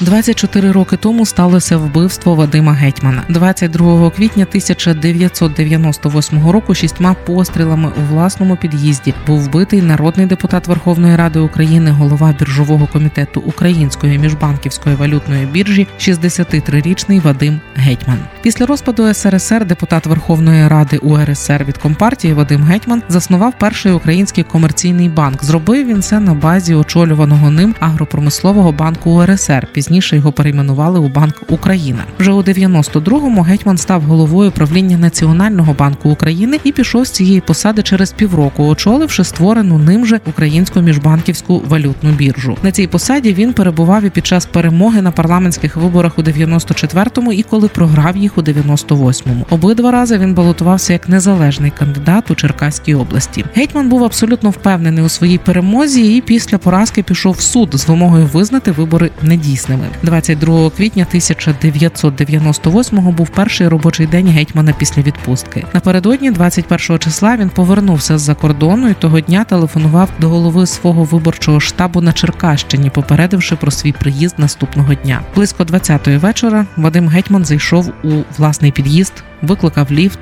24 роки тому сталося вбивство Вадима Гетьмана. 22 квітня 1998 року. Шістьма пострілами у власному під'їзді був вбитий народний депутат Верховної Ради України, голова біржового комітету Української міжбанківської валютної біржі, 63-річний Вадим Гетьман. Після розпаду СРСР депутат Верховної Ради УРСР від компартії Вадим Гетьман заснував перший український комерційний банк. Зробив він це на базі очолюваного ним агропромислового банку УРСР. Пізніше його перейменували у Банк Україна. Вже у 92-му гетьман став головою правління Національного банку України і пішов з цієї посади через півроку, очоливши створену ним же українську міжбанківську валютну біржу. На цій посаді він перебував і під час перемоги на парламентських виборах у 94-му і коли програв їх у 98-му. Обидва рази він балотувався як незалежний кандидат у Черкаській області. Гетьман був абсолютно впевнений у своїй перемозі і після поразки пішов в суд з вимогою визнати вибори недійсними. 22 квітня 1998-го був перший робочий день гетьмана після відпустки. Напередодні, 21 числа, він повернувся з-за кордону і того дня телефонував до голови свого виборчого штабу на Черкащині, попередивши про свій приїзд наступного дня. Близько 20-ї вечора Вадим Гетьман зайшов у власний під'їзд, викликав ліфт.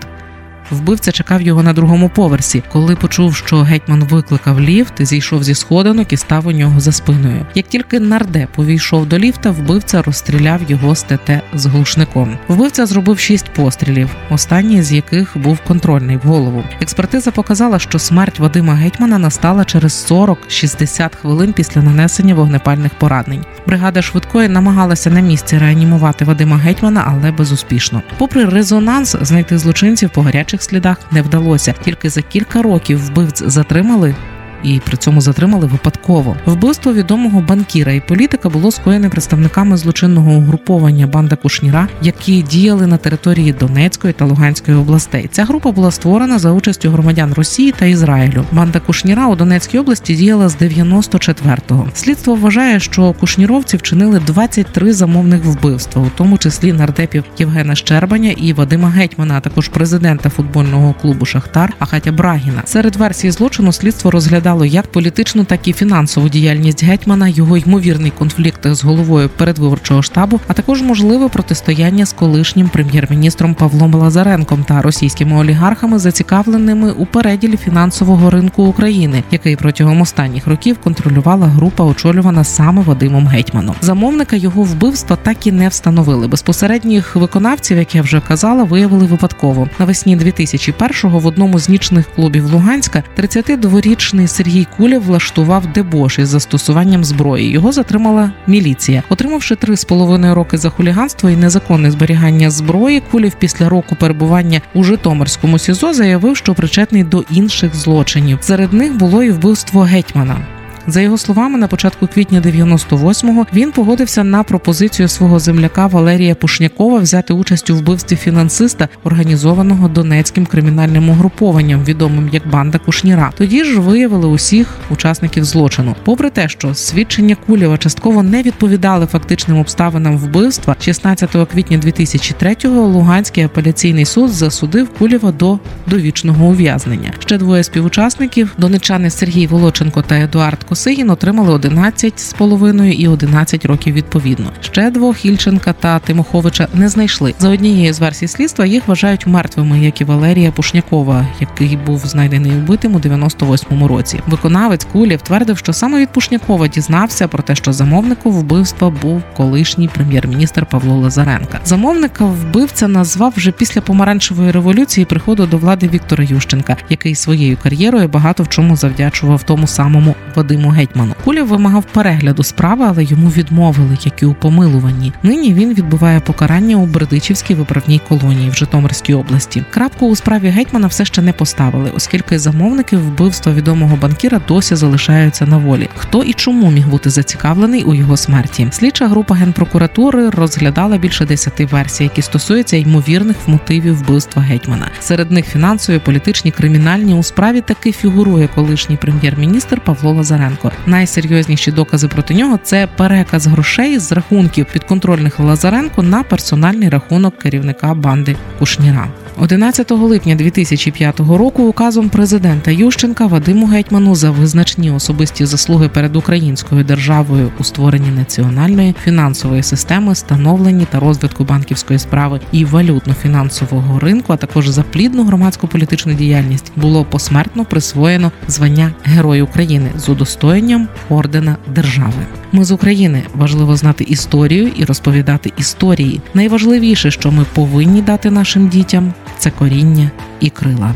Вбивця чекав його на другому поверсі. Коли почув, що гетьман викликав ліфт, зійшов зі сходинок і став у нього за спиною. Як тільки нардеп увійшов до ліфта, вбивця розстріляв його з ТТ з глушником. Вбивця зробив шість пострілів, останній з яких був контрольний в голову. Експертиза показала, що смерть Вадима Гетьмана настала через 40-60 хвилин після нанесення вогнепальних поранень. Бригада швидкої намагалася на місці реанімувати Вадима Гетьмана, але безуспішно. Попри резонанс, знайти злочинців по гарячих слідах не вдалося. Тільки за кілька років вбивць затримали і при цьому затримали випадково. Вбивство відомого банкіра і політика було скоєне представниками злочинного угруповання банда Кушніра, які діяли на території Донецької та Луганської областей. Ця група була створена за участю громадян Росії та Ізраїлю. Банда Кушніра у Донецькій області діяла з 94-го. Слідство вважає, що кушніровці вчинили 23 замовних вбивства, у тому числі нардепів Євгена Щербаня і Вадима Гетьмана, а також президента футбольного клубу Шахтар Ахатя Брагіна. Серед версій злочину слідство розглядає розглядало як політичну, так і фінансову діяльність гетьмана, його ймовірний конфлікт з головою передвиборчого штабу, а також можливе протистояння з колишнім прем'єр-міністром Павлом Лазаренком та російськими олігархами, зацікавленими у переділі фінансового ринку України, який протягом останніх років контролювала група, очолювана саме Вадимом Гетьманом. Замовника його вбивства так і не встановили. Безпосередніх виконавців, як я вже казала, виявили випадково навесні 2001-го в одному з нічних клубів Луганська 32-річний Сергій Куля влаштував дебош із застосуванням зброї. Його затримала міліція, отримавши три з половиною роки за хуліганство і незаконне зберігання зброї. Кулів після року перебування у Житомирському СІЗО заявив, що причетний до інших злочинів. Серед них було і вбивство гетьмана. За його словами, на початку квітня 98-го він погодився на пропозицію свого земляка Валерія Пушнякова взяти участь у вбивстві фінансиста, організованого донецьким кримінальним угрупованням, відомим як банда Кушніра. Тоді ж виявили усіх учасників злочину. Попри те, що свідчення Кулєва частково не відповідали фактичним обставинам вбивства, 16 квітня 2003-го Луганський апеляційний суд засудив Кулєва до довічного ув'язнення. Ще двоє співучасників донечани Сергій Волоченко та Едуард Кос. Косигін отримали 11 з половиною і 11 років відповідно. Ще двох Ільченка та Тимоховича не знайшли. За однією з версій слідства їх вважають мертвими, як і Валерія Пушнякова, який був знайдений убитим у 98-му році. Виконавець Кулів твердив, що саме від Пушнякова дізнався про те, що замовником вбивства був колишній прем'єр-міністр Павло Лазаренка. Замовника вбивця назвав вже після помаранчевої революції приходу до влади Віктора Ющенка, який своєю кар'єрою багато в чому завдячував тому самому Вадиму самому гетьману. Кулів вимагав перегляду справи, але йому відмовили, як і у помилуванні. Нині він відбуває покарання у Бердичівській виправній колонії в Житомирській області. Крапку у справі гетьмана все ще не поставили, оскільки замовники вбивства відомого банкіра досі залишаються на волі. Хто і чому міг бути зацікавлений у його смерті? Слідча група генпрокуратури розглядала більше десяти версій, які стосуються ймовірних мотивів вбивства гетьмана. Серед них фінансові, політичні, кримінальні у справі таки фігурує колишній прем'єр-міністр Павло Лазаренко. Лазаренко. Найсерйозніші докази проти нього це переказ грошей з рахунків підконтрольних Лазаренко на персональний рахунок керівника банди Кушніра. 11 липня 2005 року указом президента Ющенка Вадиму Гетьману за визначні особисті заслуги перед українською державою у створенні національної фінансової системи, становленні та розвитку банківської справи і валютно-фінансового ринку, а також за плідну громадську політичну діяльність було посмертно присвоєно звання Герой України з удостоєнням ордена держави. Ми з України важливо знати історію і розповідати історії. Найважливіше, що ми повинні дати нашим дітям, це коріння і крила.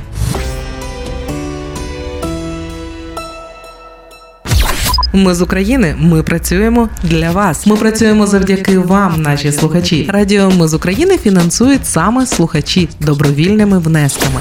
Ми з України. Ми працюємо для вас. Ми працюємо завдяки вам, наші слухачі. Радіо Ми з України фінансують саме слухачі добровільними внесками.